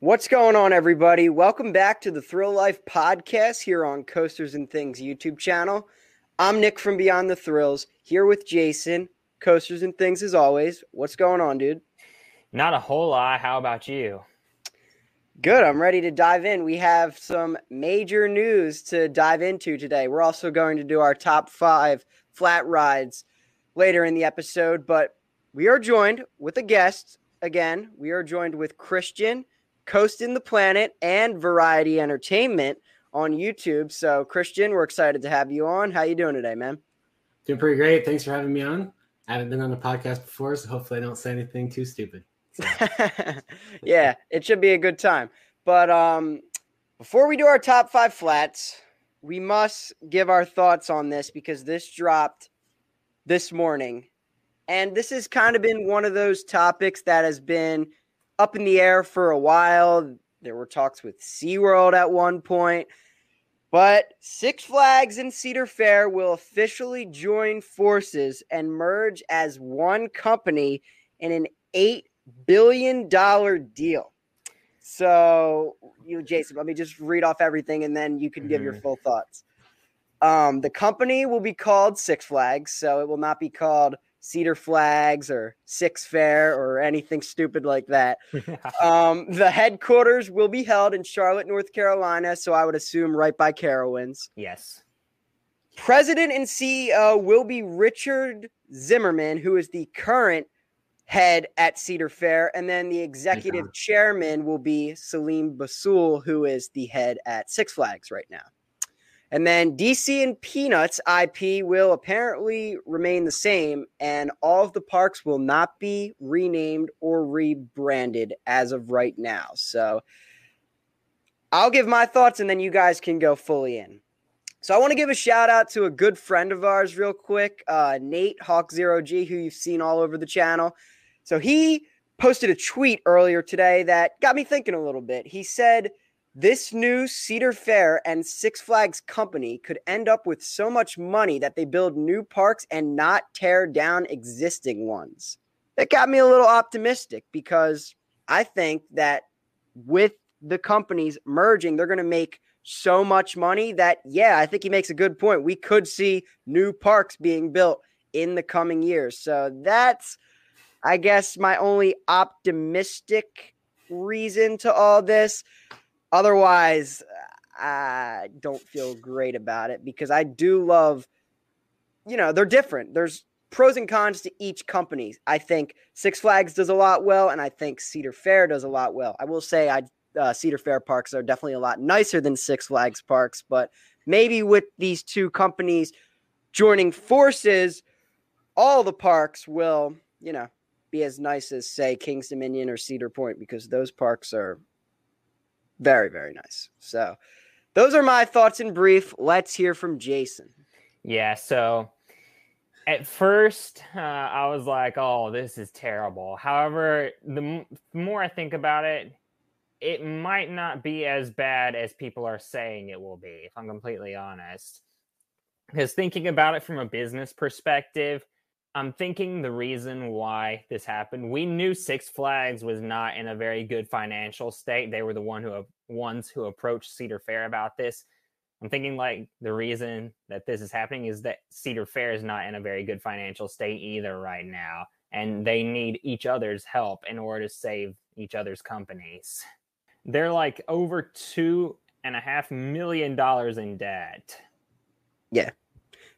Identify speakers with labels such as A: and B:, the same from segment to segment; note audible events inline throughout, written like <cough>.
A: What's going on, everybody? Welcome back to the Thrill Life podcast here on Coasters and Things YouTube channel. I'm Nick from Beyond the Thrills here with Jason. Coasters and Things as always. What's going on, dude?
B: Not a whole lot. How about you?
A: Good. I'm ready to dive in. We have some major news to dive into today. We're also going to do our top five flat rides later in the episode, but we are joined with a guest again. We are joined with Christian Coasting the Planet and Variety Entertainment on YouTube. So, Christian, we're excited to have you on. How you doing today, man?
C: Doing pretty great. Thanks for having me on. I haven't been on the podcast before, so hopefully I don't say anything too stupid. <laughs>
A: Yeah, it should be a good time. But um, before we do our top five flats, we must give our thoughts on this because this dropped this morning. And this has kind of been one of those topics that has been – up in the air for a while. There were talks with SeaWorld at one point. But Six Flags and Cedar Fair will officially join forces and merge as one company in an $8 billion dollar deal. So, you, Jason, let me just read off everything and then you can give mm-hmm. your full thoughts. Um, the company will be called Six Flags, so it will not be called Cedar Flags or Six Fair or anything stupid like that. <laughs> um, the headquarters will be held in Charlotte, North Carolina. So I would assume right by Carowinds.
B: Yes.
A: President and CEO will be Richard Zimmerman, who is the current head at Cedar Fair. And then the executive chairman will be Selim Bassoul, who is the head at Six Flags right now. And then DC and Peanuts IP will apparently remain the same, and all of the parks will not be renamed or rebranded as of right now. So I'll give my thoughts and then you guys can go fully in. So I want to give a shout out to a good friend of ours, real quick, uh, Nate Hawk Zero G, who you've seen all over the channel. So he posted a tweet earlier today that got me thinking a little bit. He said, this new Cedar Fair and Six Flags company could end up with so much money that they build new parks and not tear down existing ones. That got me a little optimistic because I think that with the companies merging, they're going to make so much money that, yeah, I think he makes a good point. We could see new parks being built in the coming years. So that's, I guess, my only optimistic reason to all this. Otherwise, I don't feel great about it because I do love, you know, they're different. There's pros and cons to each company. I think Six Flags does a lot well, and I think Cedar Fair does a lot well. I will say, I uh, Cedar Fair parks are definitely a lot nicer than Six Flags parks, but maybe with these two companies joining forces, all the parks will, you know, be as nice as say Kings Dominion or Cedar Point because those parks are very, very nice. So, those are my thoughts in brief. Let's hear from Jason.
B: Yeah. So, at first, uh, I was like, oh, this is terrible. However, the, m- the more I think about it, it might not be as bad as people are saying it will be, if I'm completely honest. Because thinking about it from a business perspective, I'm thinking the reason why this happened. We knew Six Flags was not in a very good financial state. They were the one who ones who approached Cedar Fair about this. I'm thinking like the reason that this is happening is that Cedar Fair is not in a very good financial state either right now, and they need each other's help in order to save each other's companies. They're like over two and a half million dollars in debt.
A: Yeah,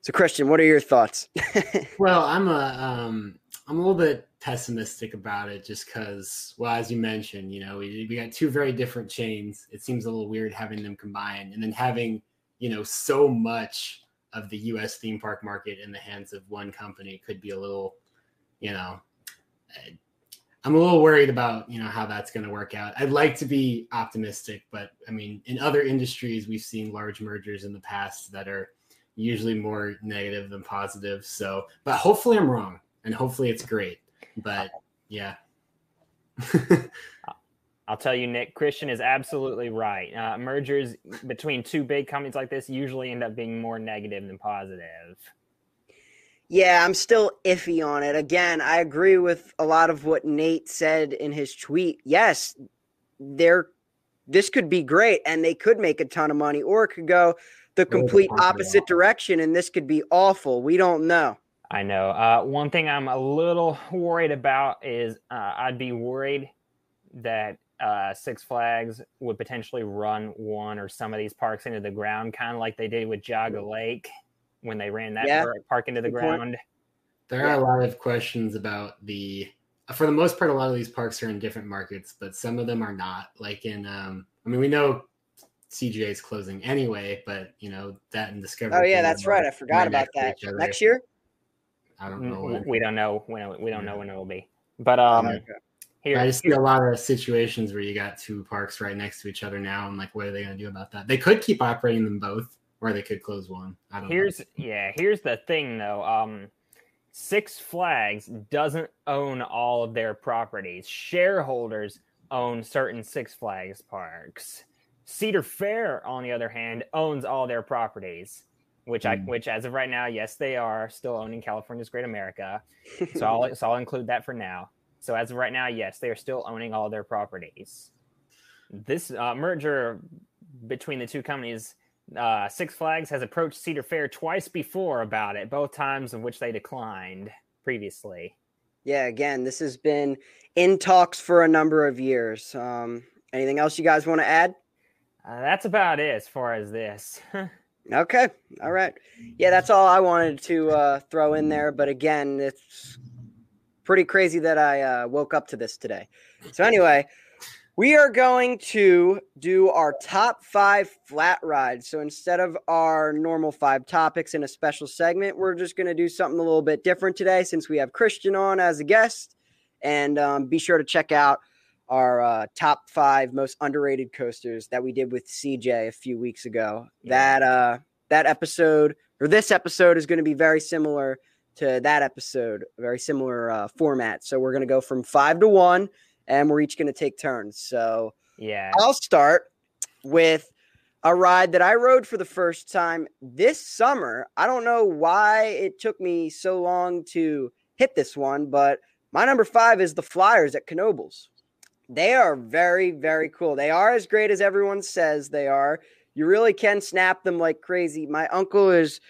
A: so, Christian, what are your thoughts? <laughs>
C: well, I'm a um, I'm a little bit pessimistic about it, just because, well, as you mentioned, you know, we, we got two very different chains. It seems a little weird having them combined, and then having you know so much of the U.S. theme park market in the hands of one company could be a little, you know. I'm a little worried about you know how that's going to work out. I'd like to be optimistic, but I mean, in other industries, we've seen large mergers in the past that are usually more negative than positive. So, but hopefully I'm wrong and hopefully it's great. But yeah. <laughs>
B: I'll tell you, Nick, Christian is absolutely right. Uh, mergers between two big companies like this usually end up being more negative than positive.
A: Yeah, I'm still iffy on it. Again, I agree with a lot of what Nate said in his tweet. Yes, there this could be great and they could make a ton of money or it could go the complete opposite direction and this could be awful. We don't know.
B: I know. Uh, one thing I'm a little worried about is uh, I'd be worried that uh, Six Flags would potentially run one or some of these parks into the ground, kind of like they did with Geauga Lake when they ran that yeah. park into the Good ground. Point.
C: There are a lot of questions about the. For the most part, a lot of these parks are in different markets, but some of them are not. Like in, um, I mean, we know CGA is closing anyway, but you know that and Discovery.
A: Oh yeah, that's right. I forgot about that. Next year.
C: I don't know.
B: When. We don't know when. We don't know when it will be. But um, okay.
C: here I just see a lot of situations where you got two parks right next to each other now, and like, what are they going to do about that? They could keep operating them both, or they could close one. I don't.
B: Here's
C: know.
B: yeah. Here's the thing though. Um, Six Flags doesn't own all of their properties. Shareholders own certain Six Flags parks. Cedar Fair, on the other hand, owns all their properties which I, hmm. which as of right now, yes, they are still owning California's Great America. <laughs> So I'll, so I'll include that for now. So as of right now, yes, they are still owning all their properties. This uh, merger between the two companies, uh, Six Flags has approached Cedar Fair twice before about it, both times of which they declined previously.
A: Yeah, again, this has been in talks for a number of years. Um, anything else you guys want to add?
B: Uh, that's about it as far as this. <laughs>
A: Okay. All right. Yeah, that's all I wanted to uh, throw in there. But again, it's pretty crazy that I uh, woke up to this today. So, anyway, we are going to do our top five flat rides. So, instead of our normal five topics in a special segment, we're just going to do something a little bit different today since we have Christian on as a guest. And um, be sure to check out our uh, top five most underrated coasters that we did with CJ a few weeks ago. Yeah. That uh, that episode or this episode is going to be very similar to that episode, very similar uh, format. So we're going to go from five to one, and we're each going to take turns. So
B: yeah,
A: I'll start with a ride that I rode for the first time this summer. I don't know why it took me so long to hit this one, but my number five is the Flyers at Knoebels. They are very, very cool. They are as great as everyone says they are. You really can snap them like crazy. My uncle is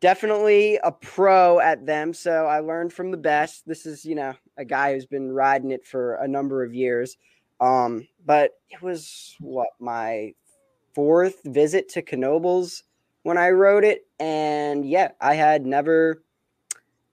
A: definitely a pro at them, so I learned from the best. This is, you know, a guy who's been riding it for a number of years. Um, but it was what my fourth visit to Knoebels when I rode it, and yeah, I had never,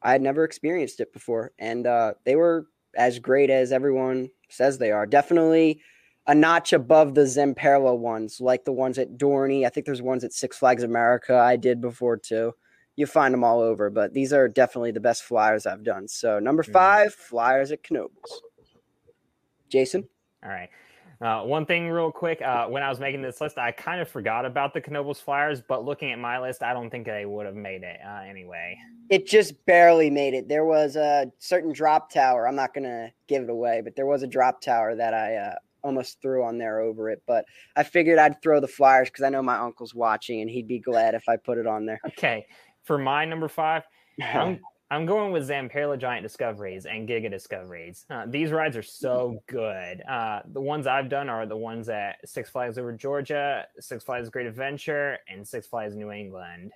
A: I had never experienced it before, and uh, they were as great as everyone says they are. Definitely a notch above the Zamperla ones, like the ones at Dorney. I think there's ones at Six Flags America I did before too. You find them all over, but these are definitely the best flyers I've done. So number mm-hmm. five, flyers at Knoebels. Jason.
B: All right. Uh, one thing, real quick, uh, when I was making this list, I kind of forgot about the Knoebels Flyers, but looking at my list, I don't think they would have made it uh, anyway.
A: It just barely made it. There was a certain drop tower. I'm not going to give it away, but there was a drop tower that I uh, almost threw on there over it. But I figured I'd throw the Flyers because I know my uncle's watching and he'd be glad if I put it on there.
B: Okay. For my number five, <laughs> I'm I'm going with Zamperla Giant Discoveries and Giga Discoveries. Uh, these rides are so good. Uh, the ones I've done are the ones at Six Flags over Georgia, Six Flags Great Adventure, and Six Flags New England.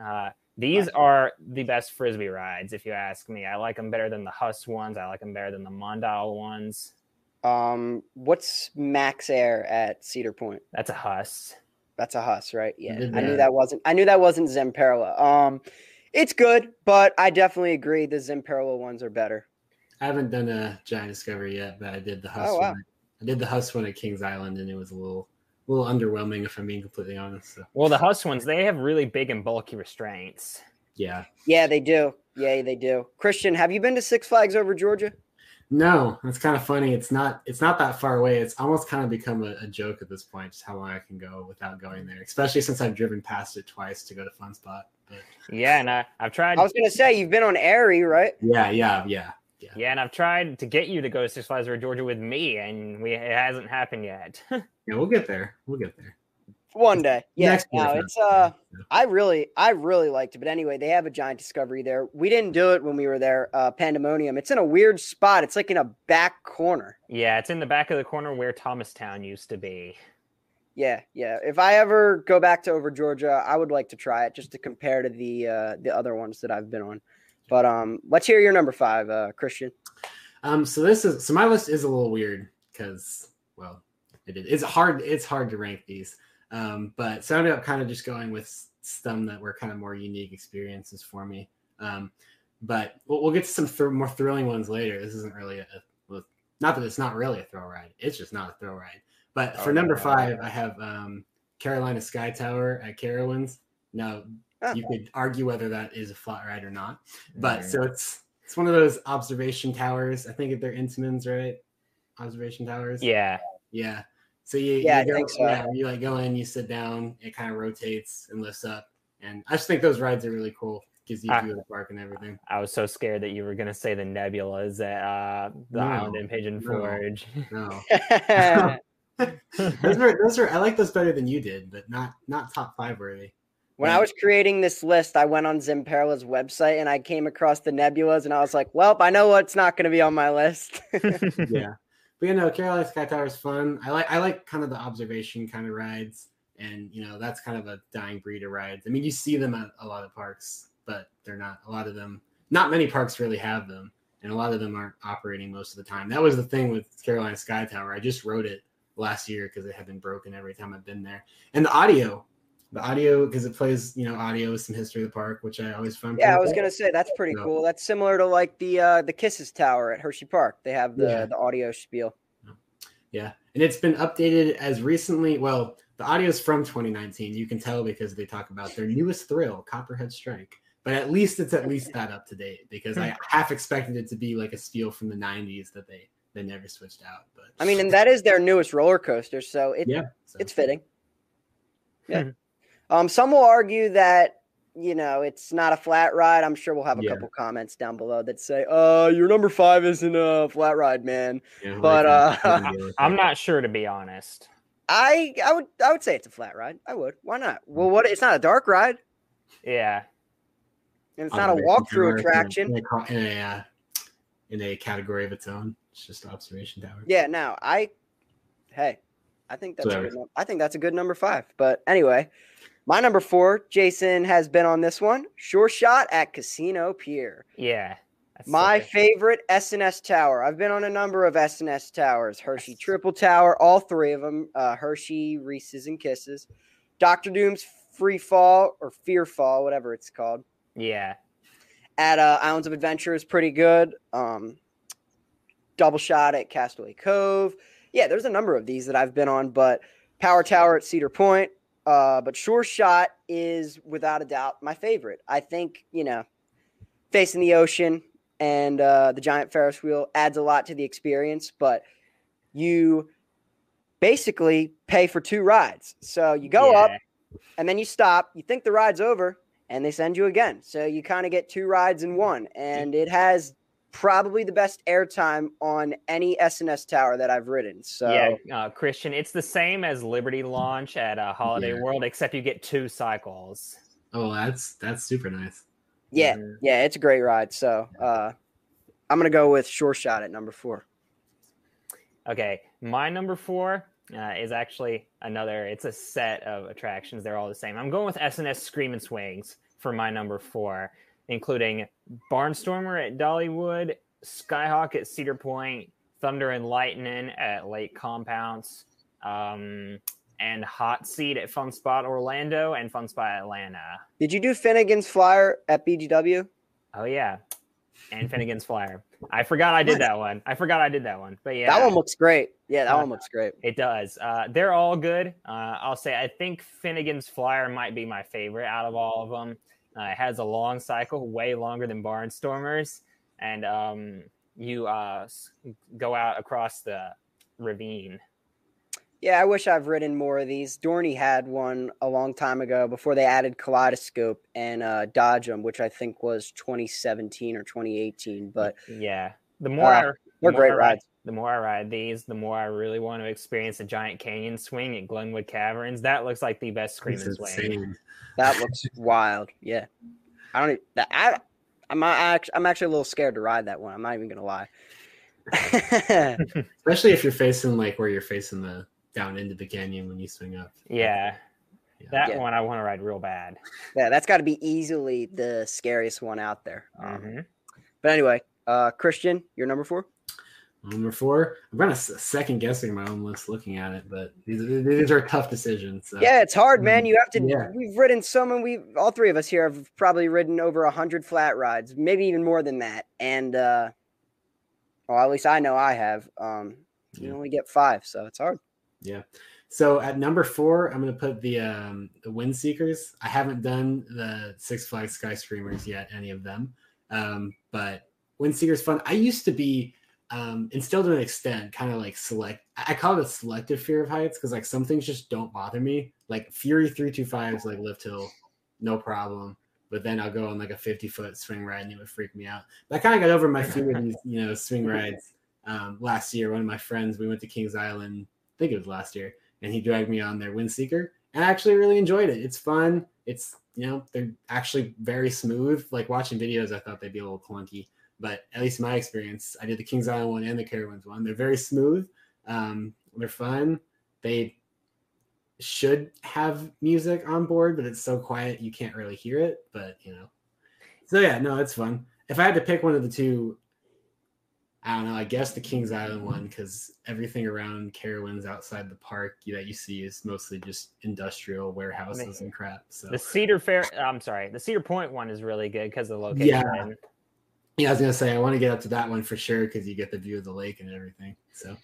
B: Uh, these are the best frisbee rides, if you ask me. I like them better than the Huss ones. I like them better than the Mondial ones.
A: Um, what's Max Air at Cedar Point?
B: That's a Huss.
A: That's a Huss, right? Yeah, I knew that wasn't. I knew that wasn't Zamperla. Um, it's good, but I definitely agree the Zamperla ones are better.
C: I haven't done a giant discovery yet, but I did the Huss oh, wow. one. I did the Huss one at Kings Island, and it was a little, a little underwhelming if I'm being completely honest. So.
B: Well, the Huss ones they have really big and bulky restraints.
C: Yeah.
A: Yeah, they do. Yeah, they do. Christian, have you been to Six Flags over Georgia?
C: No, it's kind of funny. It's not. It's not that far away. It's almost kind of become a, a, joke at this point, just how long I can go without going there. Especially since I've driven past it twice to go to Fun Spot.
B: But... Yeah, and I, I've tried.
A: I was gonna say you've been on Erie, right?
C: Yeah, yeah, yeah. Yeah.
B: Yeah, and I've tried to get you to go to Six Flags Over Georgia with me, and we it hasn't happened yet. <laughs>
C: Yeah, we'll get there. We'll get there.
A: One day. Yeah.
C: Next
A: No, it's uh
C: today.
A: I really I really liked it. But anyway, they have a giant discovery there. We didn't do it when we were there, uh Pandemonium. It's in a weird spot. It's like in a back corner.
B: yeah, it's in the back of the corner where Thomastown used to be.
A: Yeah, yeah. If I ever go back to over Georgia, I would like to try it just to compare to the uh the other ones that I've been on. But um let's hear your number five, uh Christian.
C: Um, so this is so my list is a little weird because well, it is it's hard it's hard to rank these. Um, but so I ended up kind of just going with some that were kind of more unique experiences for me. Um, but we'll, we'll get to some more thrilling ones later. This isn't really a well, not that it's not really a thrill ride. It's just not a thrill ride. But for
B: Oh,
C: number
B: no.
C: five, I have um, Carolina Sky Tower at Carowinds. Now
A: Ah.
C: you could argue whether that is a flat ride or not, but
B: Mm.
C: so it's it's one of those observation towers. I think they're Intamins, right? Observation towers.
B: Yeah,
C: Yeah. So you,
A: Yeah,
C: you go,
A: think so.
C: yeah, you like go in, you sit down, it kind of rotates and lifts up, and I just think those rides are really cool. Gives you a view of the park and everything.
B: I was so scared that you were gonna say the nebulas at uh, the
C: No,
B: island in Pigeon
C: no.
B: Forge.
C: No,
A: when <laughs> <laughs> <laughs>
C: those are those are I like those better than you did, but not not top five worthy.
A: When I was creating this list, I went on Zamperla's website and I came across the nebulas and I was like, Well, I know what's not gonna be on my list. <laughs>
C: yeah. But you know, Carolina Sky Tower is fun. I like I like kind of the observation kind of rides, and you know that's kind of a dying breed of rides. I mean, you see them at a lot of parks, but they're not a lot of them. Not many parks really have them, and a lot of them aren't operating most of the time. That was the thing with Carolina Sky Tower. I just wrote it last year because it had been broken every time I've been there, and the audio. The audio, because it plays, you know, audio with some history of the park, which I always find.
A: yeah, I was
C: cool.
A: gonna say that's pretty
C: No.
A: cool. That's similar to like the uh the Kisses Tower at Hershey Park. They have the,
C: Yeah.
A: the audio spiel.
C: Yeah, and it's been updated as recently. Well, the audio is from 2019. You can tell because they talk about their newest thrill, Copperhead Strike. But at least it's at least <laughs> that up to date because I half expected it to be like a spiel from the 90s that they they never switched out. But
A: I mean, and that is their newest roller coaster, so it,
C: yeah, so,
A: it's fitting. Yeah.
B: Hmm.
A: Um, some will argue that you know it's not a flat ride. I'm sure we'll have a
C: Yeah.
A: couple comments down below that say, "Uh, your number five isn't a flat ride, man."
C: yeah,
A: but,
C: like,
A: uh, <laughs>
B: I'm not sure to be honest.
A: I I would I would say it's a flat ride. I would. Why not? Well, what? It's not a dark ride,
B: Yeah,
A: and it's not a
C: Observation
A: walkthrough attraction.
C: in a, in a, uh, in a category of its own. It's just observation tower.
A: Yeah. Now I, hey, I think that's a good, num- I think that's a good number five. But anyway, my number four, Jason has been on this one. Sure shot at Casino Pier.
B: yeah. That's so
A: My
B: good.
A: favorite SNS tower. I've been on a number of SNS towers. Hershey Triple Tower, all three of them. Uh, Hershey, Reese's, and Kisses. Doctor Doom's Free Fall or Fear Fall, whatever it's called.
B: yeah,
A: At uh, Islands of Adventure is pretty good. Um, double shot at Castaway Cove. Yeah, there's a number of these that I've been on, but Power Tower at Cedar Point. Uh, but Sure Shot is without a doubt my favorite. I think, you know, facing the ocean and uh, the giant Ferris wheel adds a lot to the experience, but you basically pay for two rides. So you go up and then you stop, you think the ride's over, and they send you again. So you kind of get two rides in one, and it has probably the best airtime on any SNS tower that I've ridden. So
B: yeah, uh, Christian. It's the same as Liberty Launch at uh, Holiday
C: Yeah.
B: World, except you get two cycles.
C: Oh, that's that's super nice.
A: yeah, yeah, it's a great ride. So uh, I'm gonna go with Sure Shot at number four.
B: Okay, my number four uh, is actually another. It's a set of attractions. They're all the same. I'm going with SNS Scream and Swings for my number four, including Barnstormer at Dollywood, Skyhawk at Cedar Point, Thunder and Lightning at Lake Compounce, um, and Hot Seat at Fun Spot Orlando and Fun Spot Atlanta.
A: Did you do Finnegan's Flyer at BGW?
B: Oh yeah, and Finnegan's Flyer. I forgot I did that one. I forgot I did that one. But yeah,
A: That one looks great. Yeah, that
B: Uh,
A: one looks great.
B: It does. Uh, they're all good. Uh, I'll say I think Finnegan's Flyer might be my favorite out of all of them. Uh, it has a long cycle, way longer than Barnstormers, and um, you uh, go out across the ravine.
A: Yeah, I wish I've ridden more of these. Dorney had one a long time ago before they added Kaleidoscope and uh, Dodge 'em, which I think was 2017 or 2018. But
B: Yeah, The more
A: Uh,
B: I,
A: They're
B: the more
A: great rides.
B: The more I ride these, the more I really want to experience a giant canyon swing at Glenwood Caverns. That looks like the best screaming
C: It's
B: swing.
A: That looks <laughs> wild. Yeah, I don't. e- That I, I'm actually, I'm actually a little scared to ride that one. I'm not even gonna lie. <laughs>
C: Especially if you're facing like where you're facing the down into the canyon when you swing up.
B: Yeah,
C: Yeah.
B: that
A: Yeah.
B: one I want to ride real bad.
A: Yeah, that's got to be easily the scariest one out there. Um,
B: Mhm.
A: But anyway, uh, Christian, you're number four.
C: Number four, I'm kind of second guessing my own list looking at it, but these, these are tough decisions. So.
A: Yeah, it's hard, man. You have to.
C: Yeah.
A: We've ridden so many. We all three of us here have probably ridden over a hundred flat rides, maybe even more than that. And uh, well, at least I know I have. Um, you
C: Yeah.
A: only get five, so it's hard.
C: Yeah. So at number four, I'm going to put the um, the Wind Seekers. I haven't done the Six Flags Sky Screamers yet, any of them, um, but Wind Seekers fun. I used to be, um, and still to an extent, kind of like select. I call it a selective fear of heights because like some things just don't bother me. Like Fury three two fives, like lift hill, no problem. But then I'll go on like a 50 foot swing ride and it would freak me out. But I kind of got over my fear of these, you know, swing rides um, last year. One of my friends, we went to Kings Island, I think it was last year, and he dragged me on their Windseeker, and I actually really enjoyed it. It's fun. It's you know they're actually very smooth. Like watching videos, I thought they'd be a little clunky, but at least in my experience, I did the Kings Island one and the Carowinds one. They're very smooth. Um, they're fun. They should have music on board, but it's so quiet you can't really hear it. But you know, so yeah, no, it's fun. If I had to pick one of the two, I don't know. I guess the Kings Island one because everything around Carowinds outside the park that you see is mostly just industrial warehouses and crap. So
B: The Cedar Fair. I'm sorry, the Cedar Point one is really good because of the location.
C: Yeah. Yeah, I was gonna say I want to get up to that one for sure because you get the view of the lake and everything. So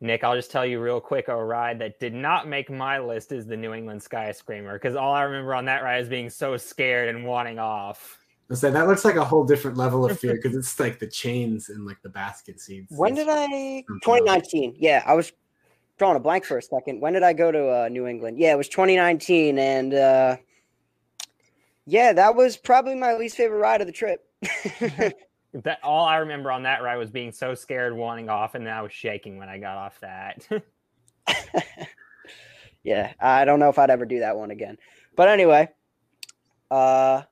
B: Nick, I'll just tell you real quick a ride that did not make my list is the New England Sky Screamer because all I remember on that ride is being so scared and wanting off.
C: I say that looks like a whole different level of fear <laughs> because it's like the chains and like the basket seats.
A: When did I? 2019. Yeah, I was drawing a blank for a second. When did I go to uh, New England? Yeah, it was 2019, and uh, yeah, that was probably my least favorite ride of the trip. <laughs>
B: That all I remember on that ride was being so scared, wanting off, and then I was shaking when I got off that. <laughs> <laughs>
A: yeah, I don't know if I'd ever do that one again. But anyway, uh,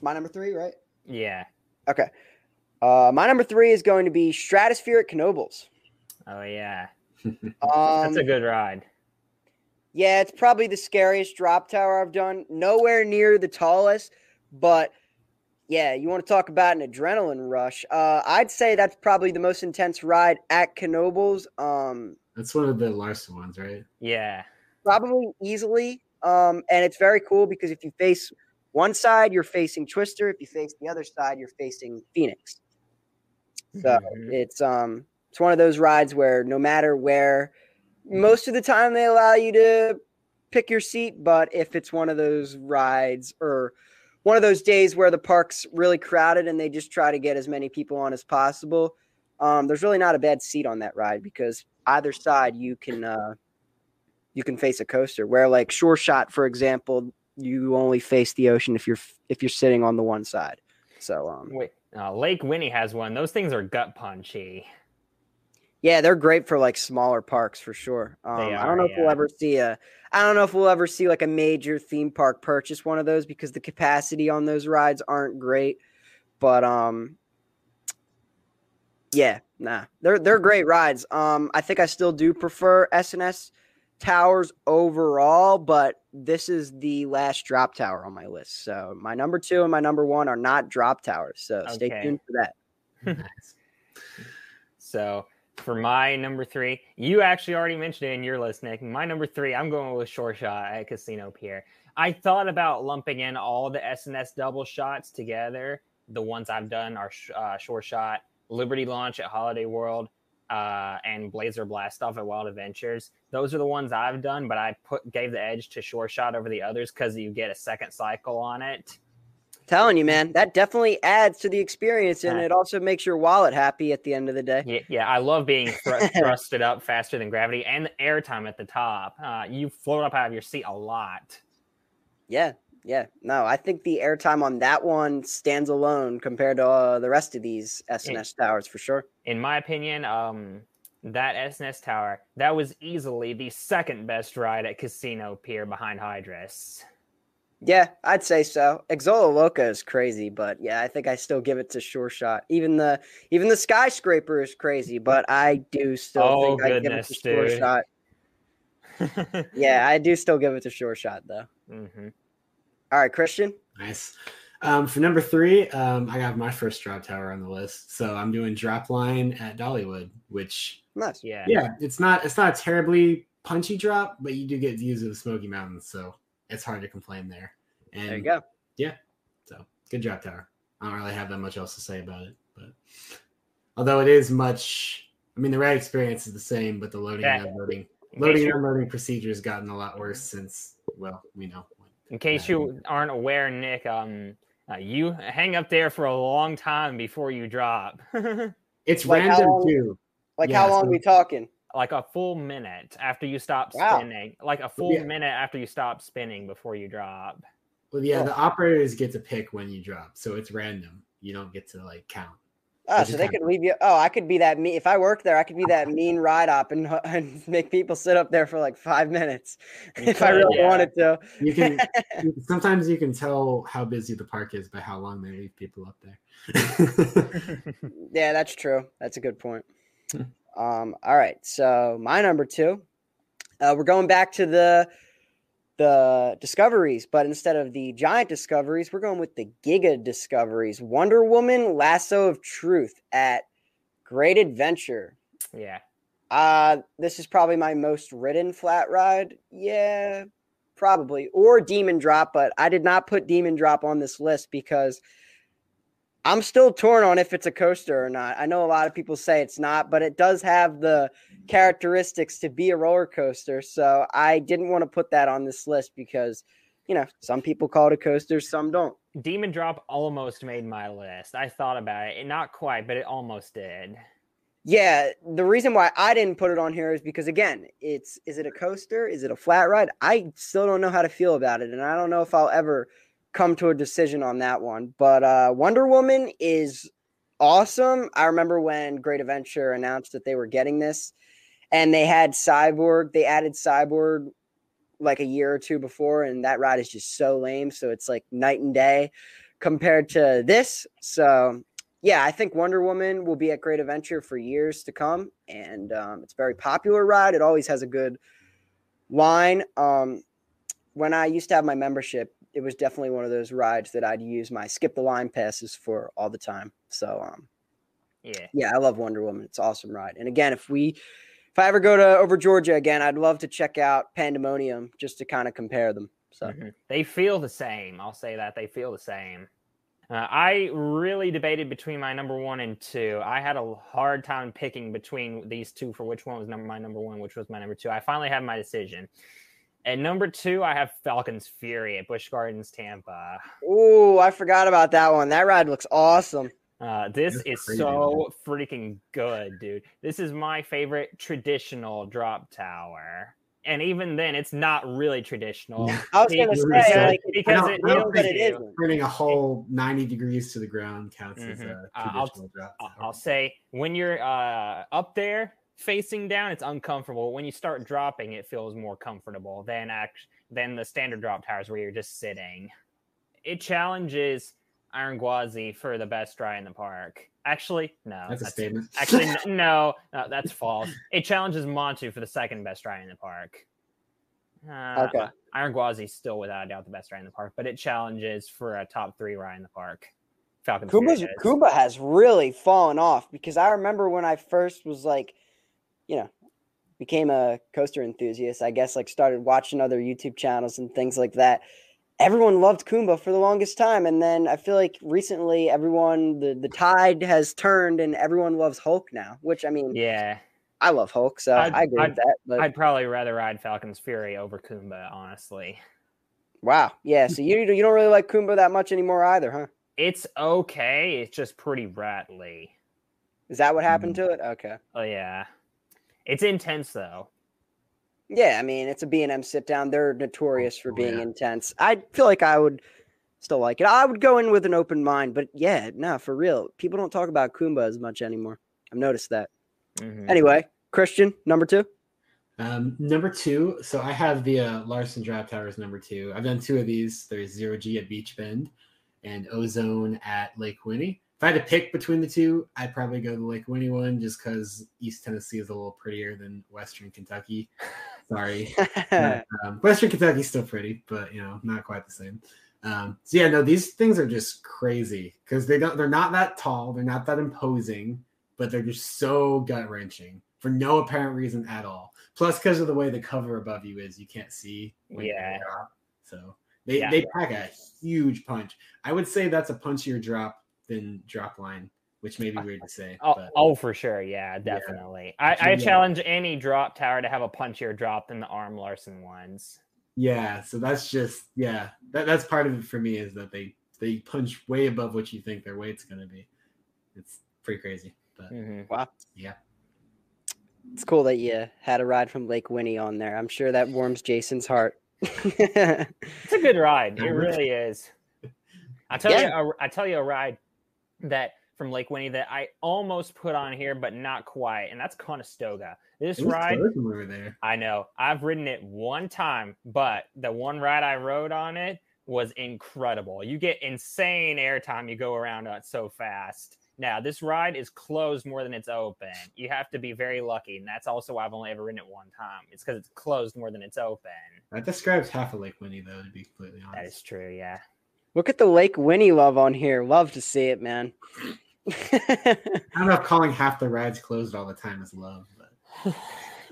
A: my number three, right?
B: yeah.
A: Okay. Uh, my number three is going to be Stratosphere at Knoebels.
B: Oh yeah.
A: Um,
B: That's a good ride.
A: Yeah, it's probably the scariest drop tower I've done. Nowhere near the tallest, but yeah, you want to talk about an adrenaline rush. Uh, I'd say that's probably the most intense ride at Knoebels. Um,
C: That's one of the Larson ones, right?
B: Yeah.
A: probably easily. Um, and it's very cool because if you face one side, you're facing Twister. If you face the other side, you're facing Phoenix. So
B: Mhm.
A: it's um it's one of those rides where no matter where most of the time they allow you to pick your seat, but if it's one of those rides or one of those days where the park's really crowded and they just try to get as many people on as possible, um, there's really not a bad seat on that ride because either side you can uh, you can face a coaster. Where like Sure Shot, for example, you only face the ocean if you're if you're sitting on the one side. So um,
B: Wait, uh, Lake Winnie has one. Those things are gut punchy.
A: Yeah, they're great for like smaller parks for sure. Um,
B: They
A: I don't know if we'll ever see a. I don't know if we'll ever see like a major theme park purchase one of those because the capacity on those rides aren't great. But um, yeah, nah, they're they're great rides. Um, I think I still do prefer SNS towers overall, but this is the last drop tower on my list. So my number two and my number one are not drop towers. So stay tuned for that. <laughs>
B: So for my number three, you actually already mentioned it in your list, Nick. My number three, I'm going with Sure Shot at Casino Pier. I thought about lumping in all the SNS double shots together. The ones I've done are uh, Sure Shot, Liberty Launch at Holiday World, uh, and Blazer Blast Off at Wild Adventures. Those are the ones I've done, but I put gave the edge to Sure Shot over the others because you get a second cycle on it.
A: Telling you, man, that definitely adds to the experience, and it also makes your wallet happy at the end of the day.
B: Yeah, yeah, I love being thr- <laughs> thrusted up faster than gravity and the airtime at the top. Uh, you float up out of your seat a lot.
A: Yeah, Yeah, no, I think the airtime on that one stands alone compared to uh, the rest of these SNS towers for sure.
B: In my opinion, um, that SNS tower that was easily the second best ride at Casino Pier behind Hydrus.
A: Yeah, I'd say so. Exola Loca is crazy, but yeah, I think I still give it to Sure Shot. Even the even the skyscraper is crazy, but I do still
B: Oh,
A: think I give it
B: goodness,
A: to Sure
B: dude.
A: Shot. <laughs> Yeah, I do still give it to Sure Shot though.
B: hmm
A: All right, Christian.
C: Nice. Um, for number three, um, I got my first drop tower on the list. So I'm doing drop line at Dollywood, which
A: Nice.
B: Yeah.
C: yeah, it's not it's not a terribly punchy drop, but you do get views of the Smoky Mountains, so it's hard to complain there. And
A: There you go. Yeah.
C: So good job, tower. I don't really have that much else to say about it, but although it is much, I mean, the ride experience is the same, but the loading
B: Yeah.
C: and unloading, loading and unloading procedure has gotten a lot worse since, well, we know.
B: in case you aren't aware, Nick, um, uh, you hang up there for a long time before you drop, <laughs>
C: It's
A: Like
C: random
A: long-
C: too.
A: Like
C: Yeah,
A: how long
C: so-
A: we talking?
B: Like a full minute after you stop
A: Wow.
B: spinning, like a full
C: Yeah.
B: minute after you stop spinning before you drop.
C: Well, yeah,
A: Cool.
C: the operators get to pick when you drop, so it's random. You don't get to like count.
A: Oh, so they
C: kinda
A: could leave you. Oh, I could be that mean. If I worked there, I could be that mean ride op and, <laughs> and make people sit up there for like five minutes <laughs>
B: You
A: if I really
B: yeah.
A: wanted to.
C: You can <laughs> sometimes you can tell how busy the park is by how long they leave people up there.
A: Yeah, that's true. That's a good point. Um, all right, so my number two, uh, we're going back to the the discoveries, but instead of the giant discoveries, we're going with the giga discoveries. Wonder Woman: Lasso of Truth at Great Adventure.
B: yeah.
A: Uh, this is probably my most ridden flat ride. Yeah, probably. Or Demon Drop, but I did not put Demon Drop on this list because I'm still torn on if it's a coaster or not. I know a lot of people say it's not, but it does have the characteristics to be a roller coaster. So I didn't want to put that on this list because, you know, some people call it a coaster, some don't.
B: Demon Drop almost made my list. I thought about it. Not quite, but it almost did.
A: Yeah, the reason why I didn't put it on here is because again, it's is it a coaster? Is it a flat ride? I still don't know how to feel about it, and I don't know if I'll ever come to a decision on that one. But uh, Wonder Woman is awesome. I remember when Great Adventure announced that they were getting this, and they had Cyborg. They added Cyborg like a year or two before, and that ride is just so lame. So it's like night and day compared to this. So yeah, I think Wonder Woman will be at Great Adventure for years to come, and um, it's a very popular ride. It always has a good line. Um, when I used to have my membership, it was definitely one of those rides that I'd use my skip the line passes for all the time. So um,
B: Yeah.
A: yeah, I love Wonder Woman. It's an awesome ride. And again, if we if I ever go to over Georgia again, I'd love to check out Pandemonium just to kind of compare them. So
B: Mhm. They feel the same. I'll say that they feel the same. Uh, I really debated between my number one and two. I had a hard time picking between these two for which one was number my number one, which was my number two. I finally had my decision. At number two, I have Falcon's Fury at Busch Gardens, Tampa.
A: Ooh, I forgot about that one. That ride looks awesome.
B: Uh, this
C: That's
B: is
C: crazy,
B: so freaking good, dude. This is my favorite traditional drop tower. And even then, it's not really traditional.
A: I was gonna say like
B: because it-
A: real,
B: I don't
A: but it
B: it-
A: isn't.
C: Turning a whole 90 degrees to the ground counts as
B: Mhm.
C: a
B: Uh, I'll-
C: traditional drop.
B: I'll-
C: tower.
B: I'll say when you're uh, up there facing down, it's uncomfortable. When you start dropping, it feels more comfortable than act- than the standard drop towers where you're just sitting. It challenges Iron Gwazi for the best ride in the park. Actually, no,
C: That's a statement. <laughs>
B: Actually, <laughs> no, no, that's false. It challenges Montu for the second best ride in the park. Uh,
A: Okay.
B: Iron Gwazi is still without a doubt the best ride in the park, but it challenges for a top three ride in the park. Falcon
A: Kumba's, Kumba has really fallen off because I remember when I first was like, you know, became a coaster enthusiast, I guess like started watching other YouTube channels and things like that. Everyone loved Kumba for the longest time. And then I feel like recently everyone the, the tide has turned and everyone loves Hulk now, which I mean
B: Yeah,
A: I love Hulk, so
B: I'd-
A: i agree
B: I'd-
A: with that. But
B: I'd probably rather ride Falcon's Fury over Kumba, honestly.
A: wow. Yeah, so you you don't really like Kumba that much anymore either, huh?
B: It's okay. It's just pretty rattly.
A: Is that what happened mm. to it? Okay.
B: Oh yeah, it's intense though.
A: Yeah, I mean it's a B&M sit down. They're notorious for
C: Oh,
A: being
C: yeah.
A: intense. I feel like I would still like it. I would go in with an open mind, but yeah, no, for real. People don't talk about Kumba as much anymore. I've noticed that.
B: Mhm.
A: Anyway, Christian, number two.
C: Um, number two, so I have the uh, Larson Drop Towers number two. I've done two of these. There's Zero G at Beach Bend and Ozone at Lake Winnie. If I had to pick between the two, I'd probably go the Lake Winnie one just because East Tennessee is a little prettier than Western Kentucky. Sorry. <laughs> But, um, Western Kentucky's still pretty, but you know, not quite the same. Um, so yeah, no, these things are just crazy because they don't they're not that tall, they're not that imposing, but they're just so gut wrenching for no apparent reason at all. Plus, because of the way the cover above you is, you can't see. when you
B: Yeah.
C: drop. So they
B: Yeah.
C: they pack a huge punch. I would say that's a punchier drop than drop line, which may be weird to say.
B: Oh,
C: but
B: oh, for sure. Yeah, definitely. I, I
C: Yeah.
B: challenge any drop tower to have a punchier drop than the arm Larson ones.
C: Yeah, so that's just yeah, that, that's part of it for me is that they they punch way above what you think their weight's gonna be. It's pretty crazy, but
B: Mhm.
C: yeah,
A: it's cool that you had a ride from Lake Winnie on there. I'm sure that warms Jason's heart. <laughs>
B: It's a good ride. It really is. I tell
A: Yeah.
B: you, a, I tell you a ride that from Lake Winnie that I almost put on here, but not quite, and that's Conestoga. This ride,
C: close when we there.
B: I know I've ridden it one time, but the one ride I rode on it was incredible. You get insane airtime. You go around it so fast. Now this ride is closed more than it's open. You have to be very lucky, and that's also why I've only ever ridden it one time. It's because it's closed more than it's open.
C: That describes half of Lake Winnie, though, to be completely honest.
B: that is true. Yeah.
A: Look at the Lake Winnie love on here. Love to see it, man.
C: I don't know if calling half the rides closed all the time is love, but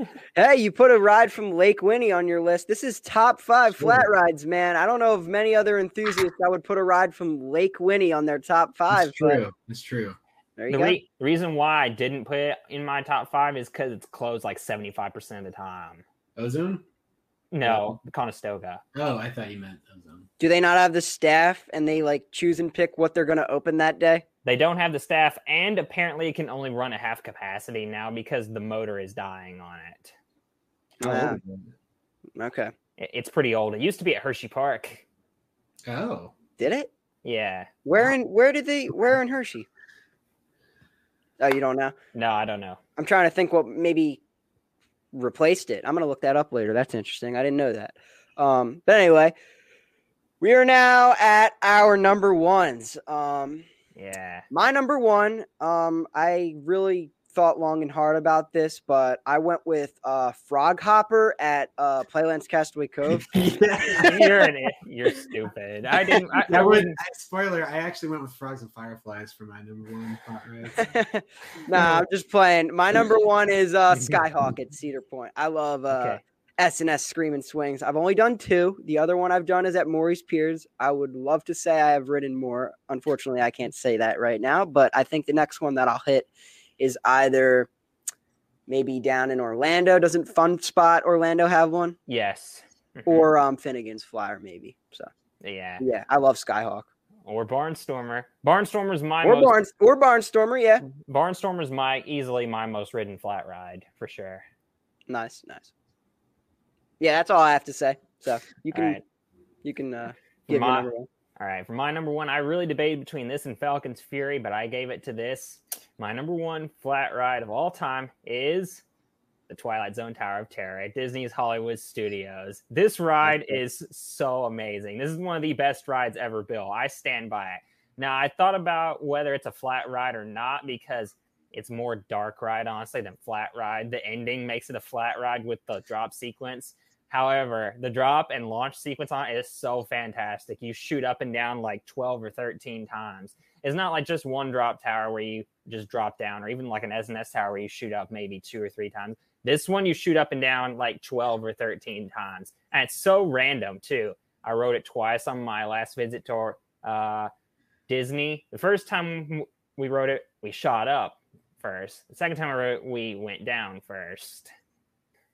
C: <laughs>
A: hey, you put a ride from Lake Winnie on your list. This is top five
C: Sure.
A: flat rides, man. I don't know of many other enthusiasts that would put a ride from Lake Winnie on their top five.
C: it's
A: but
C: true. It's true.
A: There you
B: The
A: go.
B: re- reason why I didn't put it in my top five is because it's closed like 75% of the time.
C: Ozone?
B: No, Conestoga.
C: Oh, I thought you meant ozone.
A: Um, Do they not have the staff and they like choose and pick what they're going to open that day?
B: They don't have the staff, and apparently it can only run at half capacity now because the motor is dying on it.
A: Wow.
C: Oh, oh
A: Okay.
B: I- It's pretty old. It used to be at Hershey Park.
C: oh.
A: Did it?
B: Yeah.
A: Where in where did they where in Hershey? Oh, you don't know?
B: No, I don't know.
A: I'm trying to think what maybe replaced it. I'm gonna look that up later. That's interesting. I didn't know that. Um, but anyway, we are now at our number ones. Um,
B: Yeah.
A: my number one. Um, I really thought long and hard about this, but I went with uh Frog Hopper at uh Playlands Castaway Cove. <laughs>
B: You're an you're stupid. I didn't. I, I
C: would,
B: wouldn't.
C: spoiler, I actually went with Frogs and Fireflies for my number one thought <laughs> ride.
A: nah, I'm just playing. My number one is uh <laughs> Skyhawk at Cedar Point. I love uh S and S Screaming Swings. I've only done two. The other one I've done is at Morey's Piers. I would love to say I have ridden more. Unfortunately, I can't say that right now, but I think the next one that I'll hit is either maybe down in Orlando. Doesn't Fun Spot Orlando have one?
B: Yes. Mhm.
A: Or um Finnegan's Flyer, maybe. So
B: yeah.
A: yeah, I love Skyhawk.
B: Or Barnstormer. Barnstormer's my
A: Or
B: most.
A: Or Barnstormer, yeah.
B: Barnstormer's my easily my most ridden flat ride for sure.
A: Nice, nice. Yeah, that's all I have to say. So you can
B: right.
A: you can uh give
B: my-
A: number one.
B: All right, for my number one, I really debated between this and Falcon's Fury, but I gave it to this. My number one flat ride of all time is the Twilight Zone Tower of Terror at Disney's Hollywood Studios. This ride is so amazing. This is one of the best rides ever built. I stand by it. Now, I thought about whether it's a flat ride or not because it's more dark ride, honestly, than flat ride. The ending makes it a flat ride with the drop sequence. However, the drop and launch sequence on it is so fantastic. You shoot up and down like 12 or 13 times. It's not like just one drop tower where you just drop down, or even like an SNS tower where you shoot up maybe two or three times. This one you shoot up and down like 12 or 13 times. And it's so random too. I rode it twice on my last visit to uh, Disney. The first time we rode it, we shot up first. The second time I rode it, we went down first.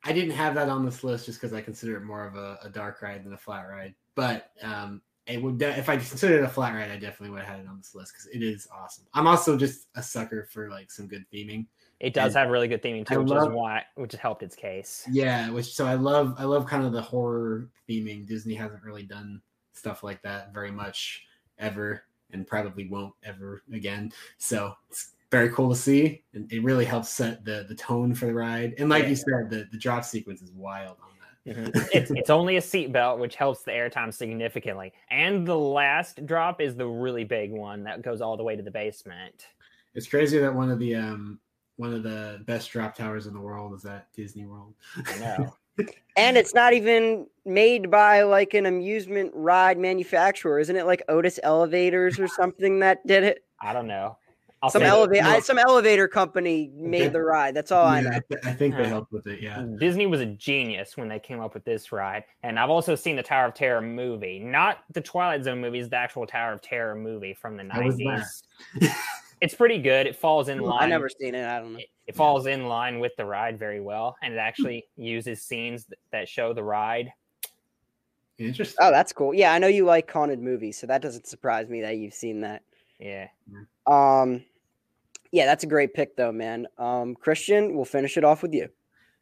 C: I didn't have that on this list just because I consider it more of a, a dark ride than a flat ride. But um, it would if I considered it a flat ride, I definitely would have had it on this list because it is awesome. I'm also just a sucker for like some good theming.
B: It does
C: And
B: have really good theming
C: I
B: too, which
C: love-
B: is why which has helped its case.
C: Yeah, which so I love I love kind of the horror theming. Disney hasn't really done stuff like that very much ever and probably won't ever again. So it's very cool to see. And it really helps set the the tone for the ride. And like
B: Yeah.
C: you said, the, the drop sequence is wild on that.
B: Mhm. it's, it's only a seatbelt, which helps the airtime significantly. And the last drop is the really big one that goes all the way to the basement.
C: It's crazy that one of the um one of the best drop towers in the world is at Disney World.
B: I know. <laughs>
A: And it's not even made by like an amusement ride manufacturer, isn't it? Like Otis Elevators or something that did it.
B: I don't know. I'll
A: Some elevator,
C: no.
A: some elevator company made the ride. That's all I
C: Yeah,
A: know.
C: I, th- I think they
B: Huh.
C: helped with it. Yeah.
B: Disney was a genius when they came up with this ride. And I've also seen the Tower of Terror movie, not the Twilight Zone movies, the actual Tower of Terror movie from the 90s. it's pretty good. It falls in line.
A: I never seen it. I don't know.
B: it, it falls in line with the ride very well, and it actually uses scenes that show the ride.
C: Interesting.
A: Oh, that's cool. Yeah, I know you like haunted movies, so that doesn't surprise me that you've seen that.
B: Yeah,
A: Um, yeah, that's a great pick though, man. Um, Christian, we'll finish it off with you.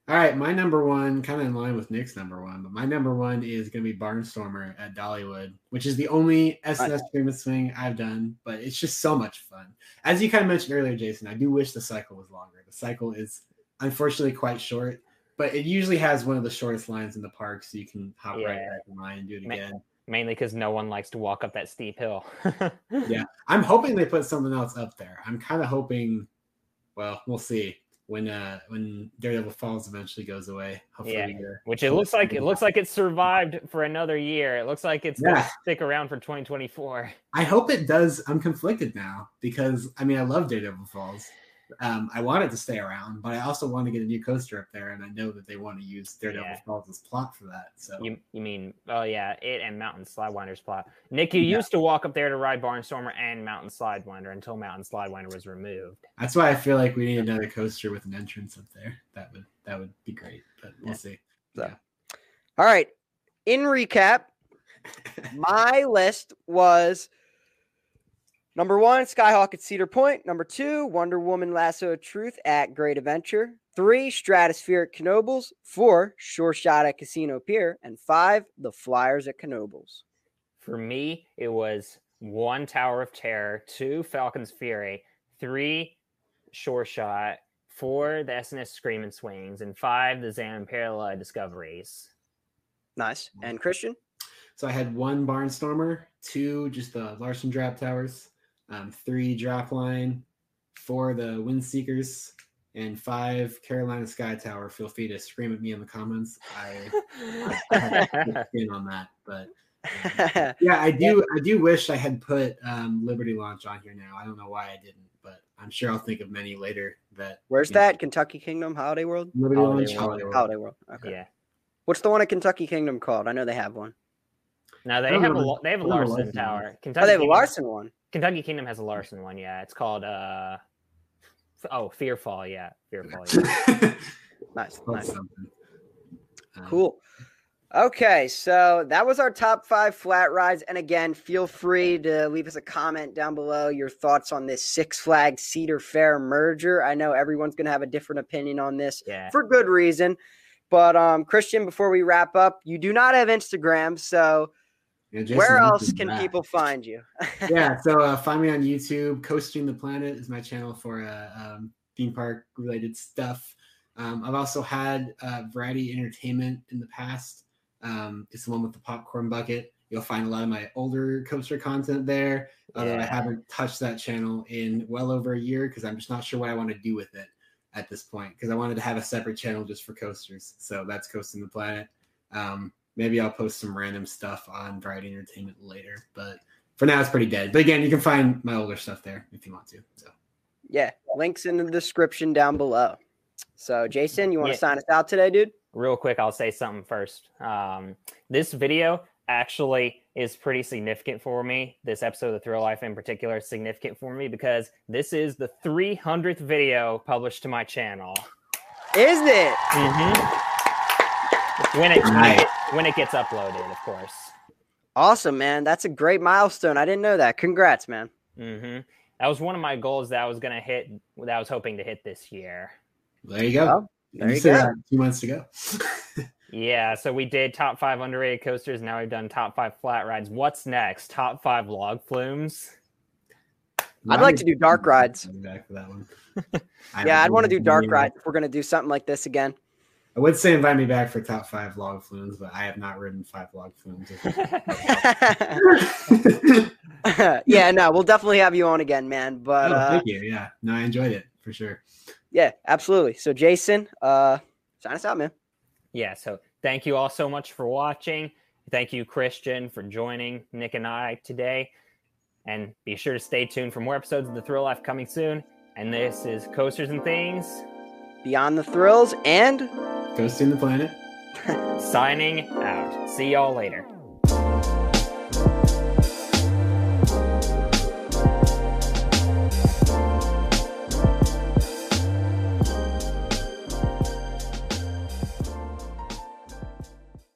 C: All right, my number one, kind of in line with Nick's number one, but my number one is going to be Barnstormer at Dollywood, which is the only SNS Scream and Swing I've done, but it's just so much fun. As you kind of mentioned earlier, Jason, I do wish the cycle was longer. The cycle is unfortunately quite short, but it usually has one of the shortest lines in the park, so you can hop right back in line and do it
B: Ma-
C: again.
B: Mainly because no one likes to walk up that steep hill. <laughs>
C: Yeah, I'm hoping they put something else up there. I'm kind of hoping, well, we'll see when uh when Daredevil Falls eventually goes away. Hopefully,
B: Yeah.
C: we get a-
B: Which it looks like it looks like it survived for another year. It looks like it's
C: Yeah.
B: gonna stick around for 2024.
C: I hope it does. I'm conflicted now because I mean I love Daredevil Falls. Um, I wanted to stay around, but I also want to get a new coaster up there, and I know that they want to use Daredevil
B: Yeah.
C: Falls as plot for that. So
B: You you mean oh yeah, it and Mountain Slidewinder plot. Nick, you
C: Yeah.
B: used to walk up there to ride Barnstormer and Mountain Slidewinder until Mountain Slidewinder was removed.
C: that's why I feel like we need another coaster with an entrance up there. That would that would be great, but we'll
A: Yeah.
C: see.
A: So- All right. In recap, <laughs> my list was number one, Skyhawk at Cedar Point. Number two, Wonder Woman Lasso of Truth at Great Adventure. Three, Stratosfear at Knoebels. Four, Sure Shot at Casino Pier. And five, The Flyers at Knoebels.
B: For me, it was one Tower of Terror, two Falcon's Fury, three Sure Shot, four the SNS Scream and Swings, and five the Zamperla Discoveries.
A: Nice. And Christian?
C: So I had one Barnstormer, two just the Larson Drop Towers, um, three Drop Line, four the Wind Seekers, and five Carolina Sky Tower. Feel free to scream at me in the comments. I, I have a <laughs> on that, but <laughs> yeah, I do. I do wish I had put um, Liberty Launch on here now. I don't know why I didn't, but I'm sure I'll think of many later. That
A: Where's
C: you know,
A: that? Kentucky Kingdom? Holiday World?
C: Liberty
B: Holiday
C: Launch,
B: World.
C: Holiday World.
A: Holiday World. Okay.
B: yeah.
A: What's the one at Kentucky Kingdom called? I know they have one.
B: No, they have a
C: know.
B: lo- they have a
C: I
B: Larson
C: Larson
B: Tower.
C: one.
B: Kentucky
A: Oh, they have a
B: Kingdom-
A: Larson one.
B: Kentucky Kingdom has a Larson one. Yeah, it's called uh, oh Fearfall. Yeah, Fearfall. Yeah. <laughs>
A: Nice.
C: Called
A: nice.
C: something. Um,
A: Cool. Okay, so that was our top five flat rides. And again, feel free to leave us a comment down below your thoughts on this Six Flags Cedar Fair merger. I know everyone's going to have a different opinion on this
B: yeah.
A: for good reason. But um, Christian, before we wrap up, you do not have Instagram, so
C: yeah, Jason
A: where else can people find you?
C: yeah, <laughs> so uh, find me on YouTube. Coasting the Planet is my channel for uh, um, theme park related stuff. Um, I've also had uh, Variety Entertainment in the past. Um, it's the one with the popcorn bucket. You'll find a lot of my older coaster content there. Although I haven't touched that channel in well over a year because I'm just not sure what I want to do with it at this point. Because I wanted to have a separate channel just for coasters. So that's Coasting the Planet. Um, maybe I'll post some random stuff on Variety Entertainment later, but for now it's pretty dead. But again, you can find my older stuff there if you want to. So
A: yeah, links in the description down below. So, Jason, you want to
B: Yeah.
A: sign us out today, dude?
B: real quick i'll say something first um, this video actually is pretty significant for me this episode of the thrill life in particular is significant for me because this is the 300th video published to my channel
A: Is it?
B: when it, when,
C: Nice.
B: It when it gets uploaded of course
A: Awesome, man. That's a great milestone. I didn't know that. Congrats, man.
B: hmm that was one of my goals that i was going to hit that i was hoping to hit this year
C: There you go.
A: Well, there
C: you
A: you
C: still
A: go.
C: got two months to go. <laughs>
B: Yeah, so we did top five underrated coasters. Now we've done top five flat rides. What's next? Top five log flumes.
A: I'd like to do dark rides.
C: Back for that one. <laughs>
A: Yeah, I'd want to do dark
C: ride.
A: rides if we're gonna do something like this again.
C: I would say invite me back for top five log flumes, but I have not ridden five log flumes. <laughs> <laughs>
A: yeah, no, we'll definitely have you on again, man. But
C: oh,
A: uh,
C: thank you. Yeah, no, I enjoyed it for sure.
A: yeah, absolutely. So, Jason, uh, sign us out, man.
B: yeah, so thank you all so much for watching. Thank you, Christian, for joining Nick and I today. And be sure to stay tuned for more episodes of The Thrill Life coming soon. And this is Coasters and Things
A: Beyond the thrills and
C: Coasting the planet. <laughs>
B: signing out. See y'all later.